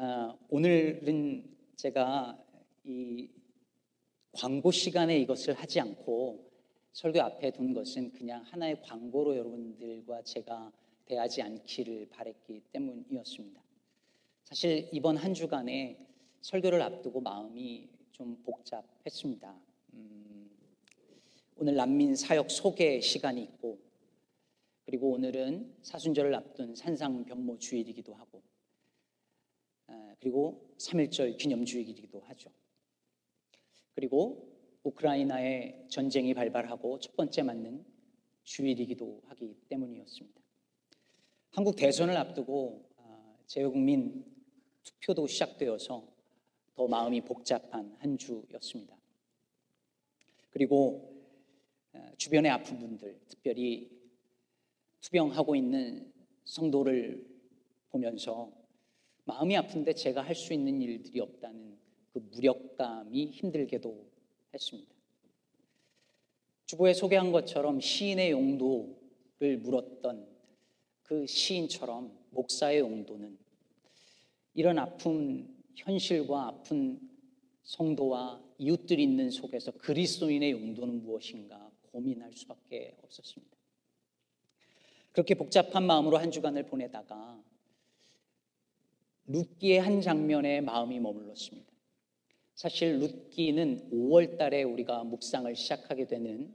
아, 오늘은 제가 이 광고 시간에 이것을 하지 않고 설교 앞에 둔 것은 그냥 하나의 광고로 여러분들과 제가 대하지 않기를 바랬기 때문이었습니다. 사실 이번 한 주간에 설교를 앞두고 마음이 좀 복잡했습니다. 음, 오늘 난민 사역 소개 시간이 있고 그리고 오늘은 사순절을 앞둔 산상 병모 주일이기도 하고 그리고 3.1절 기념주일이기도 하죠. 그리고 우크라이나의 전쟁이 발발하고 첫 번째 맞는 주일이기도 하기 때문이었습니다. 한국 대선을 앞두고 아, 제외국민 투표도 시작되어서 더 마음이 복잡한 한 주였습니다. 그리고 아, 주변의 아픈 분들, 특별히 투병하고 있는 성도를 보면서 마음이 아픈데 제가 할 수 있는 일들이 없다는 그 무력감이 힘들게도 했습니다. 주보에 소개한 것처럼 시인의 용도를 물었던 그 시인처럼 목사의 용도는 이런 아픈 현실과 아픈 성도와 이웃들이 있는 속에서 그리스도인의 용도는 무엇인가 고민할 수밖에 없었습니다. 그렇게 복잡한 마음으로 한 주간을 보내다가 룻기의 한 장면에 마음이 머물렀습니다. 사실 룻기는 5월 달에 우리가 묵상을 시작하게 되는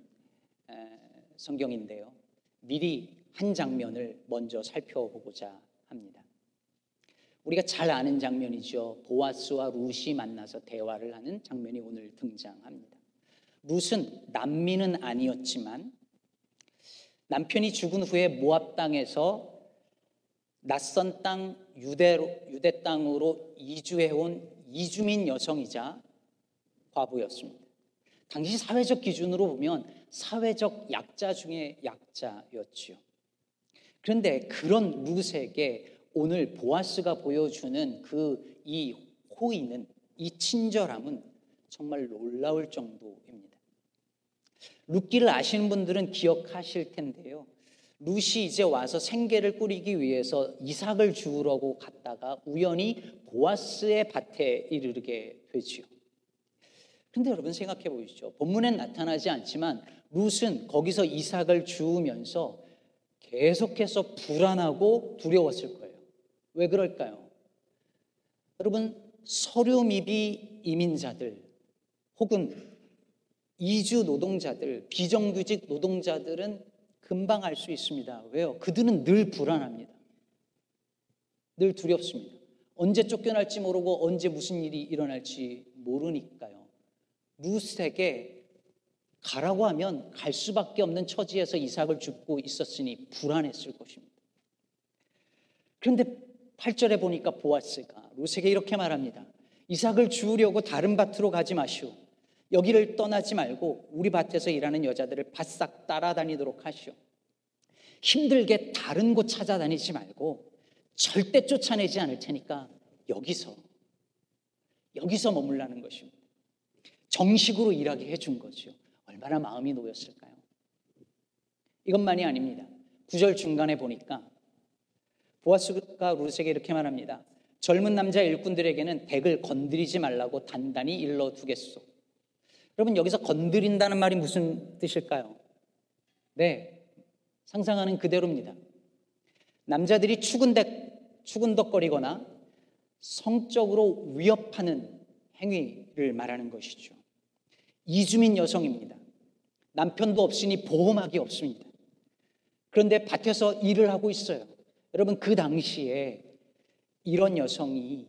성경인데요. 미리 한 장면을 먼저 살펴보고자 합니다. 우리가 잘 아는 장면이죠. 보아스와 룻이 만나서 대화를 하는 장면이 오늘 등장합니다. 룻은 난민은 아니었지만 남편이 죽은 후에 모압 땅에서 낯선 땅 유대로, 유대 땅으로 이주해온 이주민 여성이자 과부였습니다. 당시 사회적 기준으로 보면 사회적 약자 중에 약자였지요. 그런데 그런 루색에 오늘 보아스가 보여주는 그 이 호의는 이 친절함은 정말 놀라울 정도입니다. 룻기를 아시는 분들은 기억하실 텐데요. 룻이 이제 와서 생계를 꾸리기 위해서 이삭을 주우려고 갔다가 우연히 보아스의 밭에 이르게 되지요. 근데 여러분 생각해 보시죠. 본문엔 나타나지 않지만 룻은 거기서 이삭을 주우면서 계속해서 불안하고 두려웠을 거예요. 왜 그럴까요? 여러분 서류 미비 이민자들 혹은 이주 노동자들, 비정규직 노동자들은 금방 알 수 있습니다. 왜요? 그들은 늘 불안합니다. 늘 두렵습니다. 언제 쫓겨날지 모르고 언제 무슨 일이 일어날지 모르니까요. 루스에게 가라고 하면 갈 수밖에 없는 처지에서 이삭을 죽고 있었으니 불안했을 것입니다. 그런데 8절에 보니까 보아스가 루스에게 이렇게 말합니다. 이삭을 주우려고 다른 밭으로 가지 마시오. 여기를 떠나지 말고 우리 밭에서 일하는 여자들을 바싹 따라다니도록 하시오. 힘들게 다른 곳 찾아다니지 말고 절대 쫓아내지 않을 테니까 여기서 여기서 머물라는 것입니다. 정식으로 일하게 해준 거죠. 얼마나 마음이 놓였을까요? 이것만이 아닙니다. 구절 중간에 보니까 보아스가 루스에게 이렇게 말합니다. 젊은 남자 일꾼들에게는 덱을 건드리지 말라고 단단히 일러 두겠소. 여러분 여기서 건드린다는 말이 무슨 뜻일까요? 네, 상상하는 그대로입니다. 남자들이 추근덕, 추근덕거리거나 성적으로 위협하는 행위를 말하는 것이죠. 이주민 여성입니다. 남편도 없으니 보호막이 없습니다. 그런데 밭에서 일을 하고 있어요. 여러분 그 당시에 이런 여성이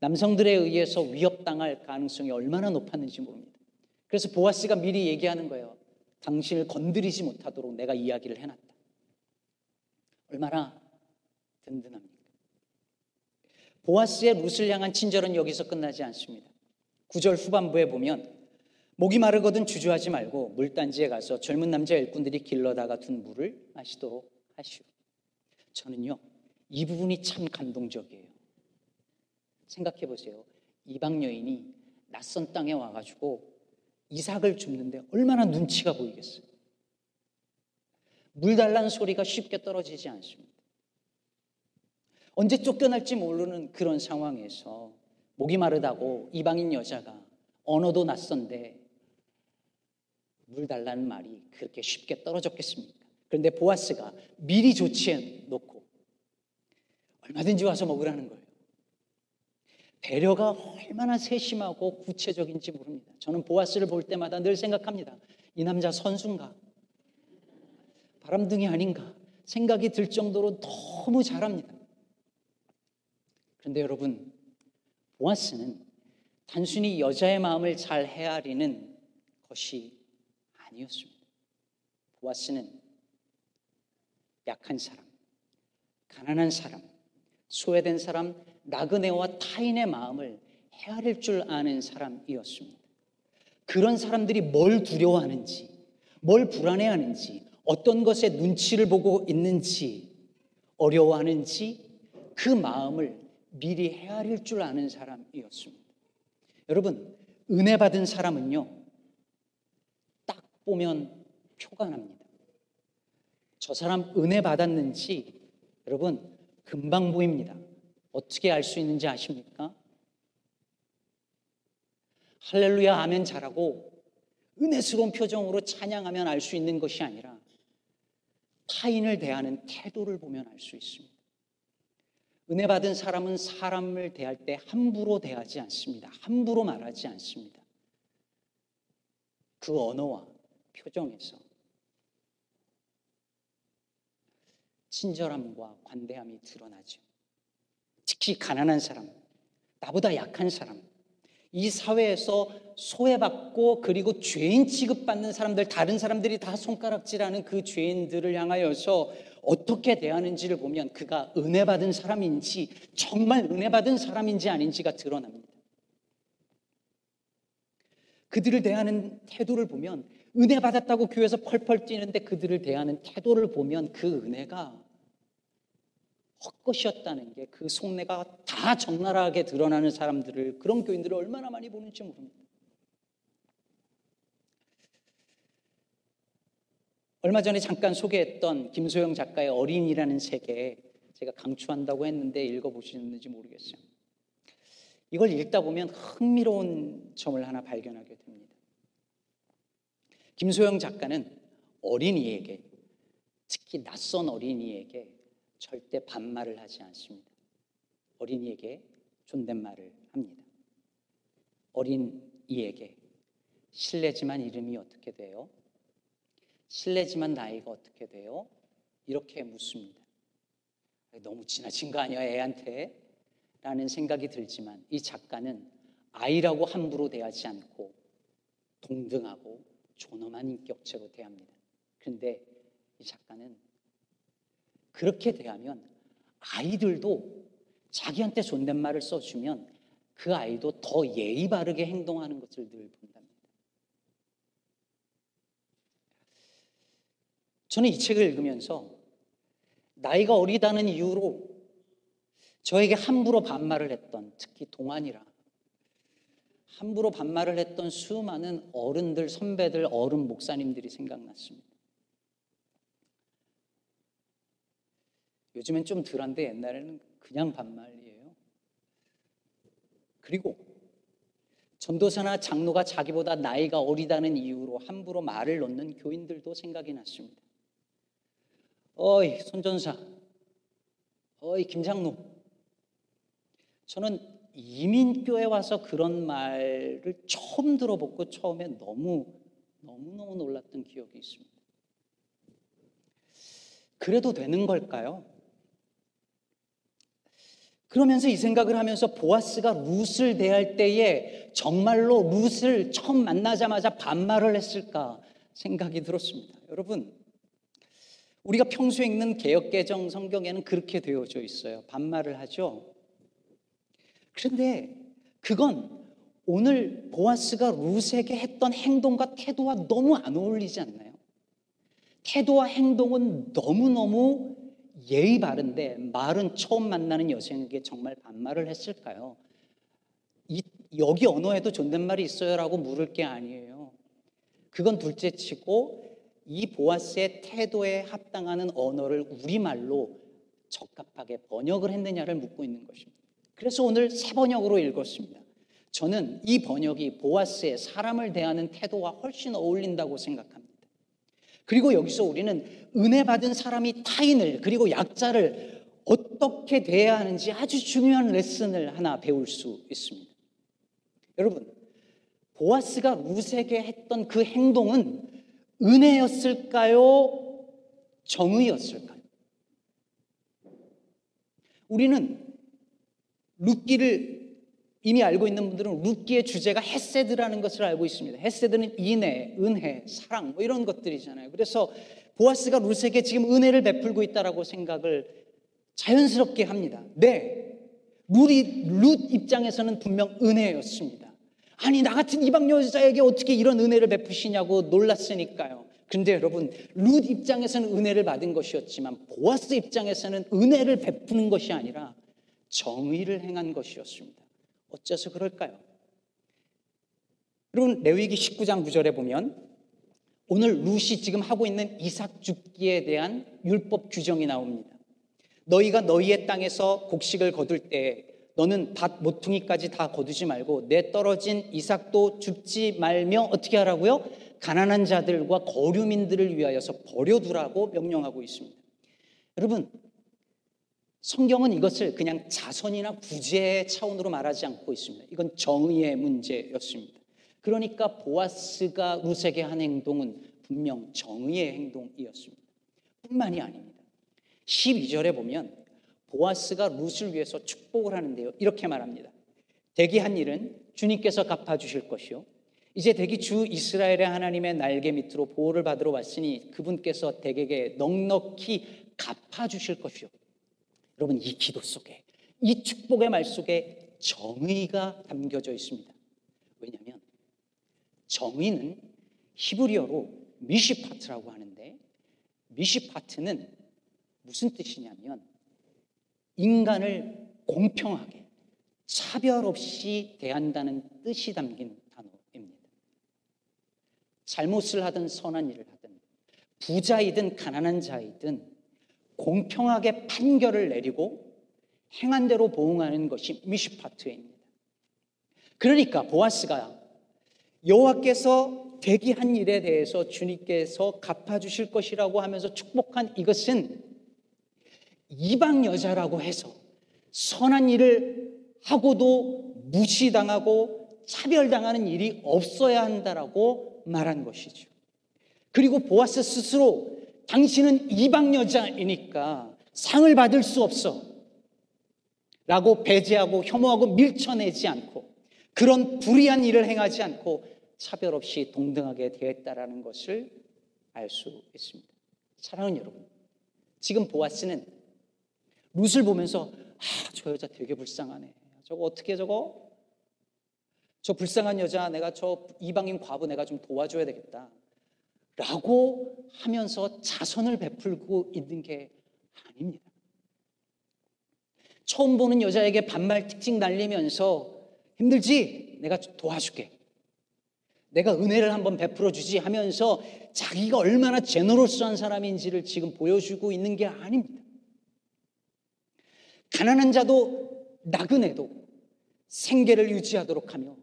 남성들에 의해서 위협당할 가능성이 얼마나 높았는지 모릅니다. 그래서 보아스가 미리 얘기하는 거예요. 당신을 건드리지 못하도록 내가 이야기를 해놨다. 얼마나 든든합니까? 보아스의 룻을 향한 친절은 여기서 끝나지 않습니다. 9절 후반부에 보면 목이 마르거든 주저하지 말고 물단지에 가서 젊은 남자 일꾼들이 길러다가 둔 물을 마시도록 하시오. 저는요, 이 부분이 참 감동적이에요. 생각해 보세요. 이방 여인이 낯선 땅에 와가지고 이삭을 줍는데 얼마나 눈치가 보이겠어요. 물 달라는 소리가 쉽게 떨어지지 않습니다. 언제 쫓겨날지 모르는 그런 상황에서 목이 마르다고 이방인 여자가 언어도 낯선데 물 달라는 말이 그렇게 쉽게 떨어졌겠습니까? 그런데 보아스가 미리 조치해 놓고 얼마든지 와서 먹으라는 거예요. 배려가 얼마나 세심하고 구체적인지 모릅니다. 저는 보아스를 볼 때마다 늘 생각합니다. 이 남자 선수인가? 바람둥이 아닌가? 생각이 들 정도로 너무 잘합니다. 그런데 여러분, 보아스는 단순히 여자의 마음을 잘 헤아리는 것이 아니었습니다. 보아스는 약한 사람, 가난한 사람, 소외된 사람, 나그네와 타인의 마음을 헤아릴 줄 아는 사람이었습니다. 그런 사람들이 뭘 두려워하는지, 뭘 불안해하는지, 어떤 것에 눈치를 보고 있는지, 어려워하는지 그 마음을 미리 헤아릴 줄 아는 사람이었습니다. 여러분, 은혜 받은 사람은요, 딱 보면 표가 납니다. 저 사람 은혜 받았는지 여러분 금방 보입니다. 어떻게 알 수 있는지 아십니까? 할렐루야 아멘 잘하고 은혜스러운 표정으로 찬양하면 알 수 있는 것이 아니라 타인을 대하는 태도를 보면 알 수 있습니다. 은혜 받은 사람은 사람을 대할 때 함부로 대하지 않습니다. 함부로 말하지 않습니다. 그 언어와 표정에서 친절함과 관대함이 드러나죠. 특히 가난한 사람, 나보다 약한 사람, 이 사회에서 소외받고 그리고 죄인 취급받는 사람들, 다른 사람들이 다 손가락질하는 그 죄인들을 향하여서 어떻게 대하는지를 보면 그가 은혜 받은 사람인지 정말 은혜 받은 사람인지 아닌지가 드러납니다. 그들을 대하는 태도를 보면 은혜 받았다고 교회에서 펄펄 뛰는데 그들을 대하는 태도를 보면 그 은혜가 헛것이었다는 게 그 속내가 다 적나라하게 드러나는 사람들을 그런 교인들을 얼마나 많이 보는지 모릅니다. 얼마 전에 잠깐 소개했던 김소영 작가의 어린이라는 세계 제가 강추한다고 했는데 읽어보셨는지 모르겠어요. 이걸 읽다 보면 흥미로운 점을 하나 발견하게 됩니다. 김소영 작가는 어린이에게 특히 낯선 어린이에게 절대 반말을 하지 않습니다. 어린이에게 존댓말을 합니다. 어린이에게 실례지만 이름이 어떻게 돼요? 실례지만 나이가 어떻게 돼요? 이렇게 묻습니다. 너무 지나친 거 아니야, 애한테? 라는 생각이 들지만 이 작가는 아이라고 함부로 대하지 않고 동등하고 존엄한 인격체로 대합니다. 그런데 이 작가는 그렇게 대하면 아이들도 자기한테 존댓말을 써주면 그 아이도 더 예의 바르게 행동하는 것을 늘 본답니다. 저는 이 책을 읽으면서 나이가 어리다는 이유로 저에게 함부로 반말을 했던 특히 동안이라 함부로 반말을 했던 수많은 어른들, 선배들, 어른 목사님들이 생각났습니다. 요즘엔 좀 덜한데 옛날에는 그냥 반말이에요. 그리고 전도사나 장로가 자기보다 나이가 어리다는 이유로 함부로 말을 놓는 교인들도 생각이 났습니다. 어이, 손전사. 어이, 김장로. 저는 이민교회 와서 그런 말을 처음 들어보고 처음에 너무, 너무너무 놀랐던 기억이 있습니다. 그래도 되는 걸까요? 그러면서 이 생각을 하면서 보아스가 룻을 대할 때에 정말로 룻을 처음 만나자마자 반말을 했을까 생각이 들었습니다. 여러분, 우리가 평소에 읽는 개혁개정 성경에는 그렇게 되어져 있어요. 반말을 하죠. 그런데 그건 오늘 보아스가 룻에게 했던 행동과 태도와 너무 안 어울리지 않나요? 태도와 행동은 너무너무 예의 바른데 말은 처음 만나는 여성에게 정말 반말을 했을까요? 이, 여기 언어에도 존댓말이 있어요라고 물을 게 아니에요. 그건 둘째 치고 이 보아스의 태도에 합당하는 언어를 우리말로 적합하게 번역을 했느냐를 묻고 있는 것입니다. 그래서 오늘 새 번역으로 읽었습니다. 저는 이 번역이 보아스의 사람을 대하는 태도와 훨씬 어울린다고 생각합니다. 그리고 여기서 우리는 은혜 받은 사람이 타인을 그리고 약자를 어떻게 대해야 하는지 아주 중요한 레슨을 하나 배울 수 있습니다. 여러분, 보아스가 루세게 했던 그 행동은 은혜였을까요? 정의였을까요? 우리는 룻기를 이미 알고 있는 분들은 룻기의 주제가 헤세드라는 것을 알고 있습니다. 헤세드는 인애, 은혜, 사랑 뭐 이런 것들이잖아요. 그래서 보아스가 룻에게 지금 은혜를 베풀고 있다라고 생각을 자연스럽게 합니다. 네, 룻이 룻 입장에서는 분명 은혜였습니다. 아니 나 같은 이방 여자에게 어떻게 이런 은혜를 베푸시냐고 놀랐으니까요. 근데 여러분 룻 입장에서는 은혜를 받은 것이었지만 보아스 입장에서는 은혜를 베푸는 것이 아니라 정의를 행한 것이었습니다. 어째서 그럴까요? 여러분 레위기 19장 9절에 보면 오늘 룻이 지금 하고 있는 이삭 죽기에 대한 율법 규정이 나옵니다. 너희가 너희의 땅에서 곡식을 거둘 때 너는 밭 모퉁이까지 다 거두지 말고 내 떨어진 이삭도 줍지 말며 어떻게 하라고요? 가난한 자들과 거류민들을 위하여서 버려두라고 명령하고 있습니다. 여러분 성경은 이것을 그냥 자선이나 구제의 차원으로 말하지 않고 있습니다. 이건 정의의 문제였습니다. 그러니까 보아스가 루세게 한 행동은 분명 정의의 행동이었습니다. 뿐만이 아닙니다. 12절에 보면 보아스가 룻을 위해서 축복을 하는데요. 이렇게 말합니다. 대기한 일은 주님께서 갚아주실 것이요. 이제 대기 주 이스라엘의 하나님의 날개 밑으로 보호를 받으러 왔으니 그분께서 대개게 넉넉히 갚아주실 것이요. 여러분 이 기도 속에 이 축복의 말 속에 정의가 담겨져 있습니다. 왜냐하면 정의는 히브리어로 미시파트라고 하는데 미시파트는 무슨 뜻이냐면 인간을 공평하게 차별 없이 대한다는 뜻이 담긴 단어입니다. 잘못을 하든 선한 일을 하든 부자이든 가난한 자이든 공평하게 판결을 내리고 행한 대로 보응하는 것이 미시파트입니다. 그러니까 보아스가 여호와께서 대기한 일에 대해서 주님께서 갚아주실 것이라고 하면서 축복한 이것은 이방 여자라고 해서 선한 일을 하고도 무시당하고 차별당하는 일이 없어야 한다라고 말한 것이죠. 그리고 보아스 스스로 당신은 이방 여자이니까 상을 받을 수 없어. 라고 배제하고 혐오하고 밀쳐내지 않고 그런 불의한 일을 행하지 않고 차별 없이 동등하게 대했다라는 것을 알 수 있습니다. 사랑하는 여러분, 지금 보아스는 룻을 보면서 아, 저 여자 되게 불쌍하네. 저거 어떻게 저거? 저 불쌍한 여자 내가 저 이방인 과부 내가 좀 도와줘야 되겠다. 라고 하면서 자선을 베풀고 있는 게 아닙니다. 처음 보는 여자에게 반말 틱틱 날리면서 힘들지? 내가 도와줄게. 내가 은혜를 한번 베풀어 주지 하면서 자기가 얼마나 제너러스한 사람인지를 지금 보여주고 있는 게 아닙니다. 가난한 자도 나그네도 생계를 유지하도록 하며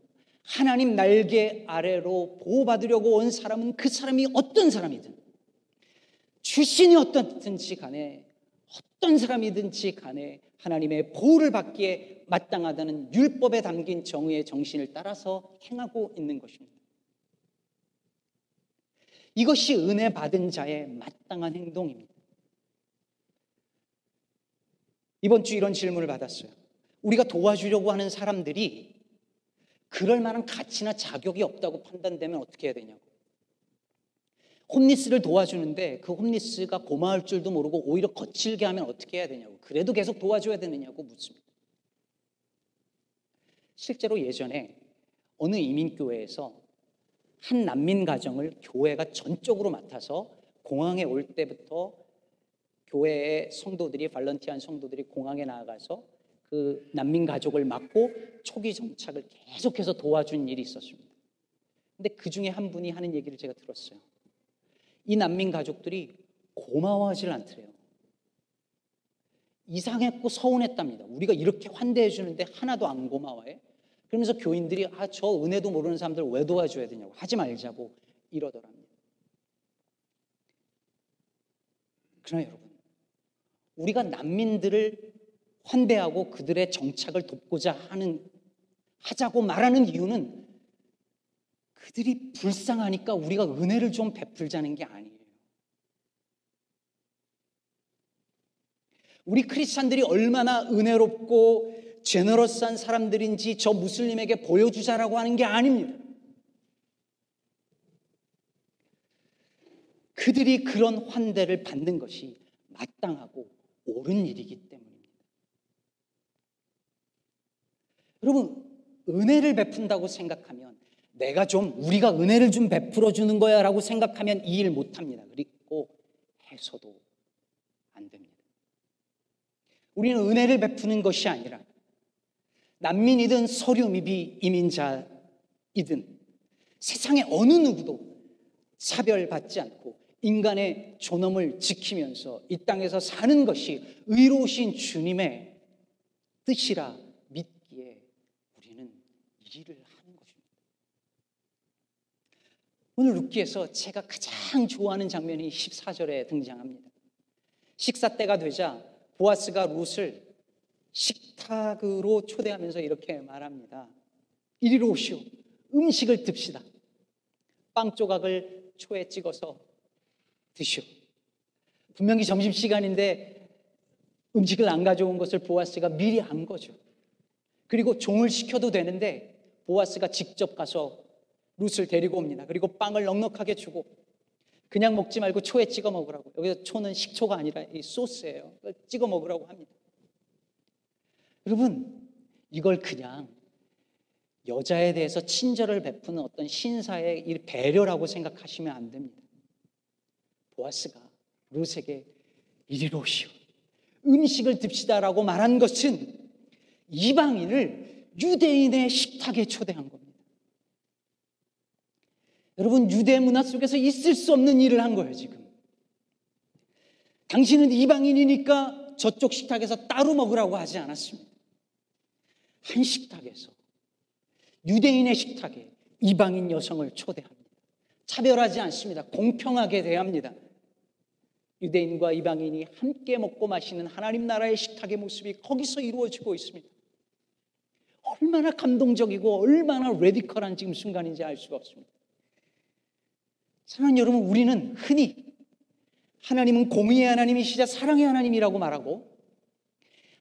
하나님 날개 아래로 보호받으려고 온 사람은 그 사람이 어떤 사람이든 출신이 어떻든지 간에 어떤 사람이든지 간에 하나님의 보호를 받기에 마땅하다는 율법에 담긴 정의의 정신을 따라서 행하고 있는 것입니다. 이것이 은혜 받은 자의 마땅한 행동입니다. 이번 주 이런 질문을 받았어요. 우리가 도와주려고 하는 사람들이 그럴 만한 가치나 자격이 없다고 판단되면 어떻게 해야 되냐고. 홈리스를 도와주는데 그 홈리스가 고마울 줄도 모르고 오히려 거칠게 하면 어떻게 해야 되냐고. 그래도 계속 도와줘야 되느냐고 묻습니다. 실제로 예전에 어느 이민교회에서 한 난민 가정을 교회가 전적으로 맡아서 공항에 올 때부터 교회의 성도들이 발런티한 성도들이 공항에 나아가서 그 난민 가족을 맡고 초기 정착을 계속해서 도와준 일이 있었습니다. 근데 그 중에 한 분이 하는 얘기를 제가 들었어요. 이 난민 가족들이 고마워하질 않더래요. 이상했고 서운했답니다. 우리가 이렇게 환대해 주는데 하나도 안 고마워해? 그러면서 교인들이 아, 저 은혜도 모르는 사람들 왜 도와줘야 되냐고 하지 말자고 이러더랍니다. 그러나 여러분, 우리가 난민들을 환대하고 그들의 정착을 돕고자 하는 하자고 말하는 이유는 그들이 불쌍하니까 우리가 은혜를 좀 베풀자는 게 아니에요. 우리 크리스찬들이 얼마나 은혜롭고 제너러스한 사람들인지 저 무슬림에게 보여주자라고 하는 게 아닙니다. 그들이 그런 환대를 받는 것이 마땅하고 옳은 일이기 때문입니다. 여러분, 은혜를 베푼다고 생각하면 내가 좀 우리가 은혜를 좀 베풀어 주는 거야라고 생각하면 이 일 못합니다. 그리고 해서도 안 됩니다. 우리는 은혜를 베푸는 것이 아니라 난민이든 서류 미비 이민자이든 세상의 어느 누구도 차별받지 않고 인간의 존엄을 지키면서 이 땅에서 사는 것이 의로우신 주님의 뜻이라 일을 하는 것입니다. 오늘 루키에서 제가 가장 좋아하는 장면이 14절에 등장합니다. 식사 때가 되자 보아스가 룻을 식탁으로 초대하면서 이렇게 말합니다. 이리로 오시오. 음식을 듭시다. 빵 조각을 초에 찍어서 드시오. 분명히 점심시간인데 음식을 안 가져온 것을 보아스가 미리 안 거죠. 그리고 종을 시켜도 되는데 보아스가 직접 가서 룻을 데리고 옵니다. 그리고 빵을 넉넉하게 주고 그냥 먹지 말고 초에 찍어 먹으라고. 여기서 초는 식초가 아니라 이 소스예요. 찍어 먹으라고 합니다. 여러분, 이걸 그냥 여자에 대해서 친절을 베푸는 어떤 신사의 배려라고 생각하시면 안 됩니다. 보아스가 룻에게 이리로 오시오. 음식을 듭시다라고 말한 것은 이방인을 유대인의 식탁에 초대한 겁니다. 여러분, 유대 문화 속에서 있을 수 없는 일을 한 거예요, 지금. 당신은 이방인이니까 저쪽 식탁에서 따로 먹으라고 하지 않았습니다. 한 식탁에서 유대인의 식탁에 이방인 여성을 초대합니다. 차별하지 않습니다. 공평하게 대합니다. 유대인과 이방인이 함께 먹고 마시는 하나님 나라의 식탁의 모습이 거기서 이루어지고 있습니다. 얼마나 감동적이고 얼마나 레디컬한 지금 순간인지 알 수가 없습니다. 사랑하는 여러분, 우리는 흔히 하나님은 공의의 하나님이시자 사랑의 하나님이라고 말하고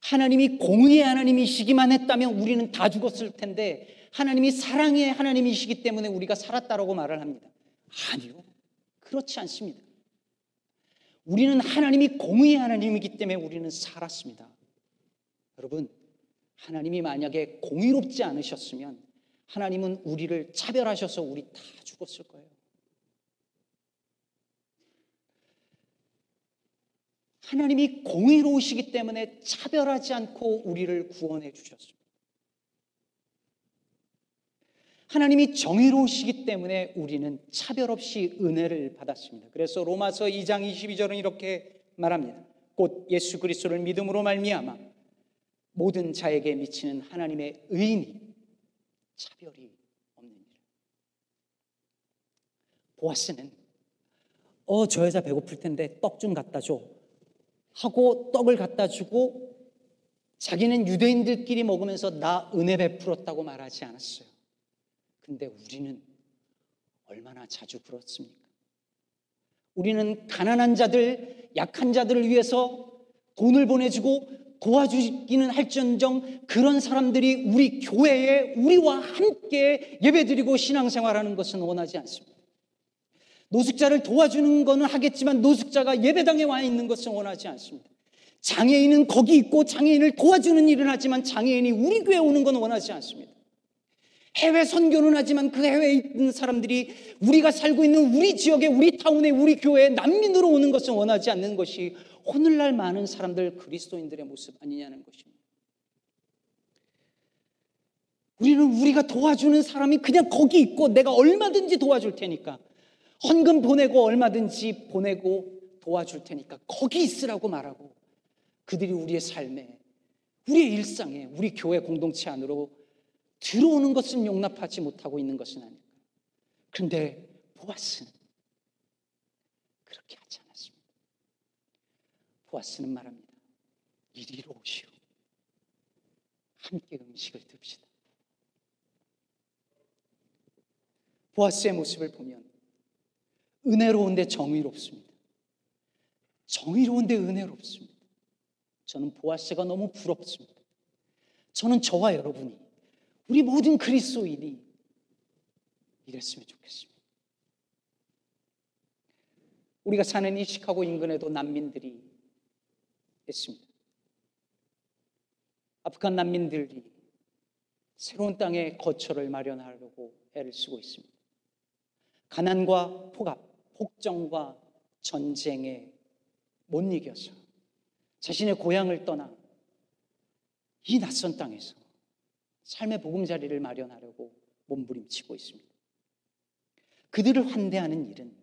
하나님이 공의의 하나님이시기만 했다면 우리는 다 죽었을 텐데 하나님이 사랑의 하나님이시기 때문에 우리가 살았다라고 말을 합니다. 아니요. 그렇지 않습니다. 우리는 하나님이 공의의 하나님이기 때문에 우리는 살았습니다. 여러분, 하나님이 만약에 공의롭지 않으셨으면 하나님은 우리를 차별하셔서 우리 다 죽었을 거예요. 하나님이 공의로우시기 때문에 차별하지 않고 우리를 구원해 주셨습니다. 하나님이 정의로우시기 때문에 우리는 차별 없이 은혜를 받았습니다. 그래서 로마서 2장 22절은 이렇게 말합니다. 곧 예수 그리스도를 믿음으로 말미암아 모든 자에게 미치는 하나님의 의인이 차별이 없는 일. 보아스는 어 저 여자 배고플 텐데 떡 좀 갖다 줘. 하고 떡을 갖다 주고 자기는 유대인들끼리 먹으면서 나 은혜 베풀었다고 말하지 않았어요. 근데 우리는 얼마나 자주 그렇습니까? 우리는 가난한 자들, 약한 자들을 위해서 돈을 보내주고 도와주기는 할지언정 그런 사람들이 우리 교회에 우리와 함께 예배드리고 신앙생활하는 것은 원하지 않습니다. 노숙자를 도와주는 것은 하겠지만 노숙자가 예배당에 와 있는 것은 원하지 않습니다. 장애인은 거기 있고 장애인을 도와주는 일은 하지만 장애인이 우리 교회에 오는 건 원하지 않습니다. 해외 선교는 하지만 그 해외에 있는 사람들이 우리가 살고 있는 우리 지역에 우리 타운에 우리 교회에 난민으로 오는 것은 원하지 않는 것이 오늘날 많은 사람들 그리스도인들의 모습 아니냐는 것입니다. 우리는 우리가 도와주는 사람이 그냥 거기 있고 내가 얼마든지 도와줄 테니까 헌금 보내고 얼마든지 보내고 도와줄 테니까 거기 있으라고 말하고 그들이 우리의 삶에, 우리의 일상에, 우리 교회 공동체 안으로 들어오는 것은 용납하지 못하고 있는 것은 아닐까. 그런데 보아스는 그렇게. 보아스는 말합니다. 이리로 오시오. 함께 음식을 듭시다. 보아스의 모습을 보면 은혜로운데 정의롭습니다. 정의로운데 은혜롭습니다. 저는 보아스가 너무 부럽습니다. 저는 저와 여러분이 우리 모든 그리스도인이 이랬으면 좋겠습니다. 우리가 사는 이 시카고 인근에도 난민들이 있습니다. 아프간 난민들이 새로운 땅에 거처를 마련하려고 애를 쓰고 있습니다. 가난과 폭압, 폭정과 전쟁에 못 이겨서 자신의 고향을 떠나 이 낯선 땅에서 삶의 보금자리를 마련하려고 몸부림치고 있습니다. 그들을 환대하는 일은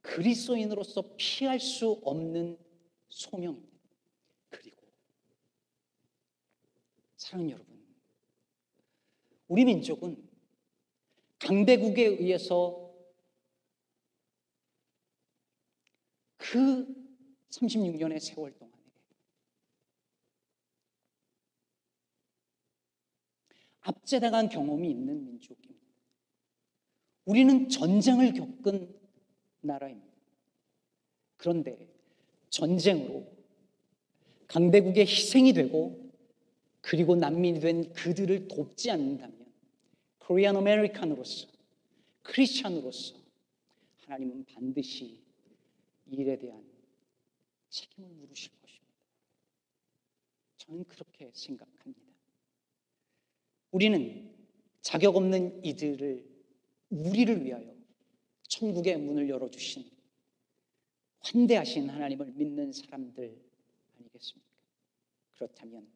그리스도인으로서 피할 수 없는 소명입니다. 그리고 사랑하는 여러분, 우리 민족은 강대국에 의해서 그 36년의 세월 동안에 압제당한 경험이 있는 민족입니다. 우리는 전쟁을 겪은 나라입니다. 그런데 전쟁으로 강대국의 희생이 되고 그리고 난민이 된 그들을 돕지 않는다면 코리안 아메리칸으로서 크리스찬으로서 하나님은 반드시 이 일에 대한 책임을 물으실 것입니다. 저는 그렇게 생각합니다. 우리는 자격 없는 이들을 우리를 위하여 천국의 문을 열어주신 환대하신 하나님을 믿는 사람들 아니겠습니까? 그렇다면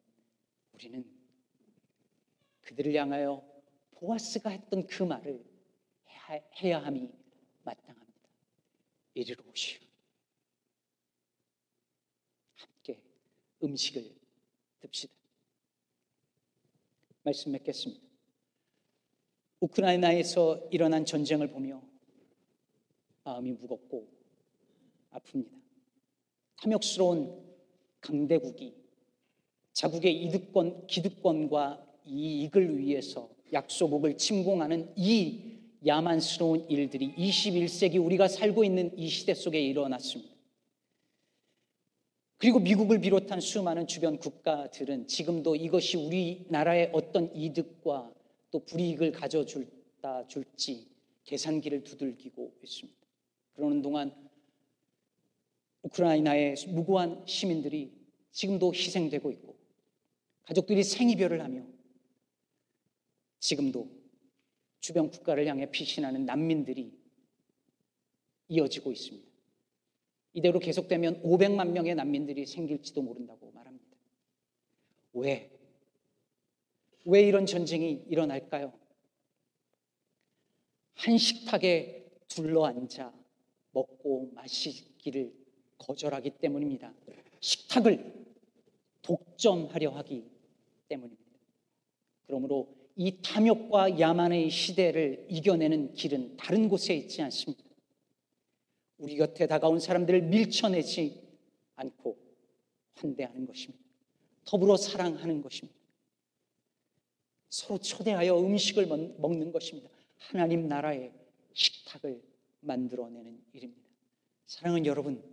우리는 그들을 향하여 보아스가 했던 그 말을 해야 함이 마땅합니다. 이리로 오시오. 함께 음식을 듭시다. 말씀 맺겠습니다. 우크라이나에서 일어난 전쟁을 보며 마음이 무겁고 아픕니다. 탐욕스러운 강대국이 자국의 이득권, 기득권과 이익을 위해서 약소국을 침공하는 이 야만스러운 일들이 21세기 우리가 살고 있는 이 시대 속에 일어났습니다. 그리고 미국을 비롯한 수많은 주변 국가들은 지금도 이것이 우리나라의 어떤 이득과 또 불이익을 가져줄다 줄지 계산기를 두들기고 있습니다. 그러는 동안 우크라이나의 무고한 시민들이 지금도 희생되고 있고 가족들이 생이별을 하며 지금도 주변 국가를 향해 피신하는 난민들이 이어지고 있습니다. 이대로 계속되면 500만 명의 난민들이 생길지도 모른다고 말합니다. 왜? 왜 이런 전쟁이 일어날까요? 한 식탁에 둘러앉아 먹고 마시기를 거절하기 때문입니다. 식탁을 독점하려 하기 때문입니다. 그러므로 이 탐욕과 야만의 시대를 이겨내는 길은 다른 곳에 있지 않습니다. 우리 곁에 다가온 사람들을 밀쳐내지 않고 환대하는 것입니다. 더불어 사랑하는 것입니다. 서로 초대하여 음식을 먹는 것입니다. 하나님 나라의 식탁을 만들어내는 일입니다. 사랑하는 여러분,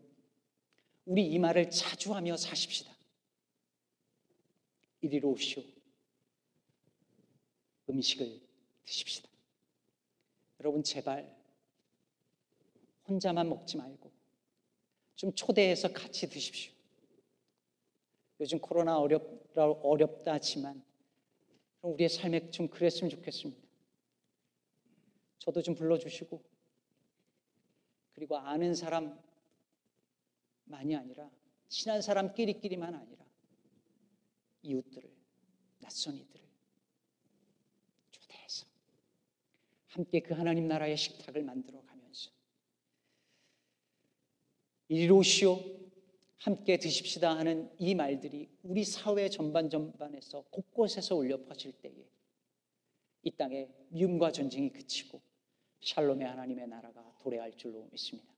우리 이 말을 자주 하며 사십시다. 이리로 오시오. 음식을 드십시다. 여러분, 제발 혼자만 먹지 말고 좀 초대해서 같이 드십시오. 요즘 코로나 어렵다, 어렵다 하지만 우리의 삶에 좀 그랬으면 좋겠습니다. 저도 좀 불러주시고 그리고 아는 사람 만이 아니라 친한 사람끼리끼리만 아니라 이웃들을 낯선 이들을 초대해서 함께 그 하나님 나라의 식탁을 만들어 가면서 이리로 오시오 함께 드십시다 하는 이 말들이 우리 사회 전반 전반에서 곳곳에서 울려 퍼질 때에 이 땅에 미움과 전쟁이 그치고 샬롬의 하나님의 나라가 도래할 줄로 믿습니다.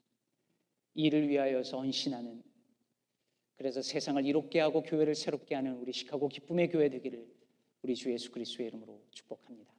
이를 위하여서 헌신하는 그래서 세상을 이롭게 하고 교회를 새롭게 하는 우리 시카고 기쁨의 교회 되기를 우리 주 예수 그리스도의 이름으로 축복합니다.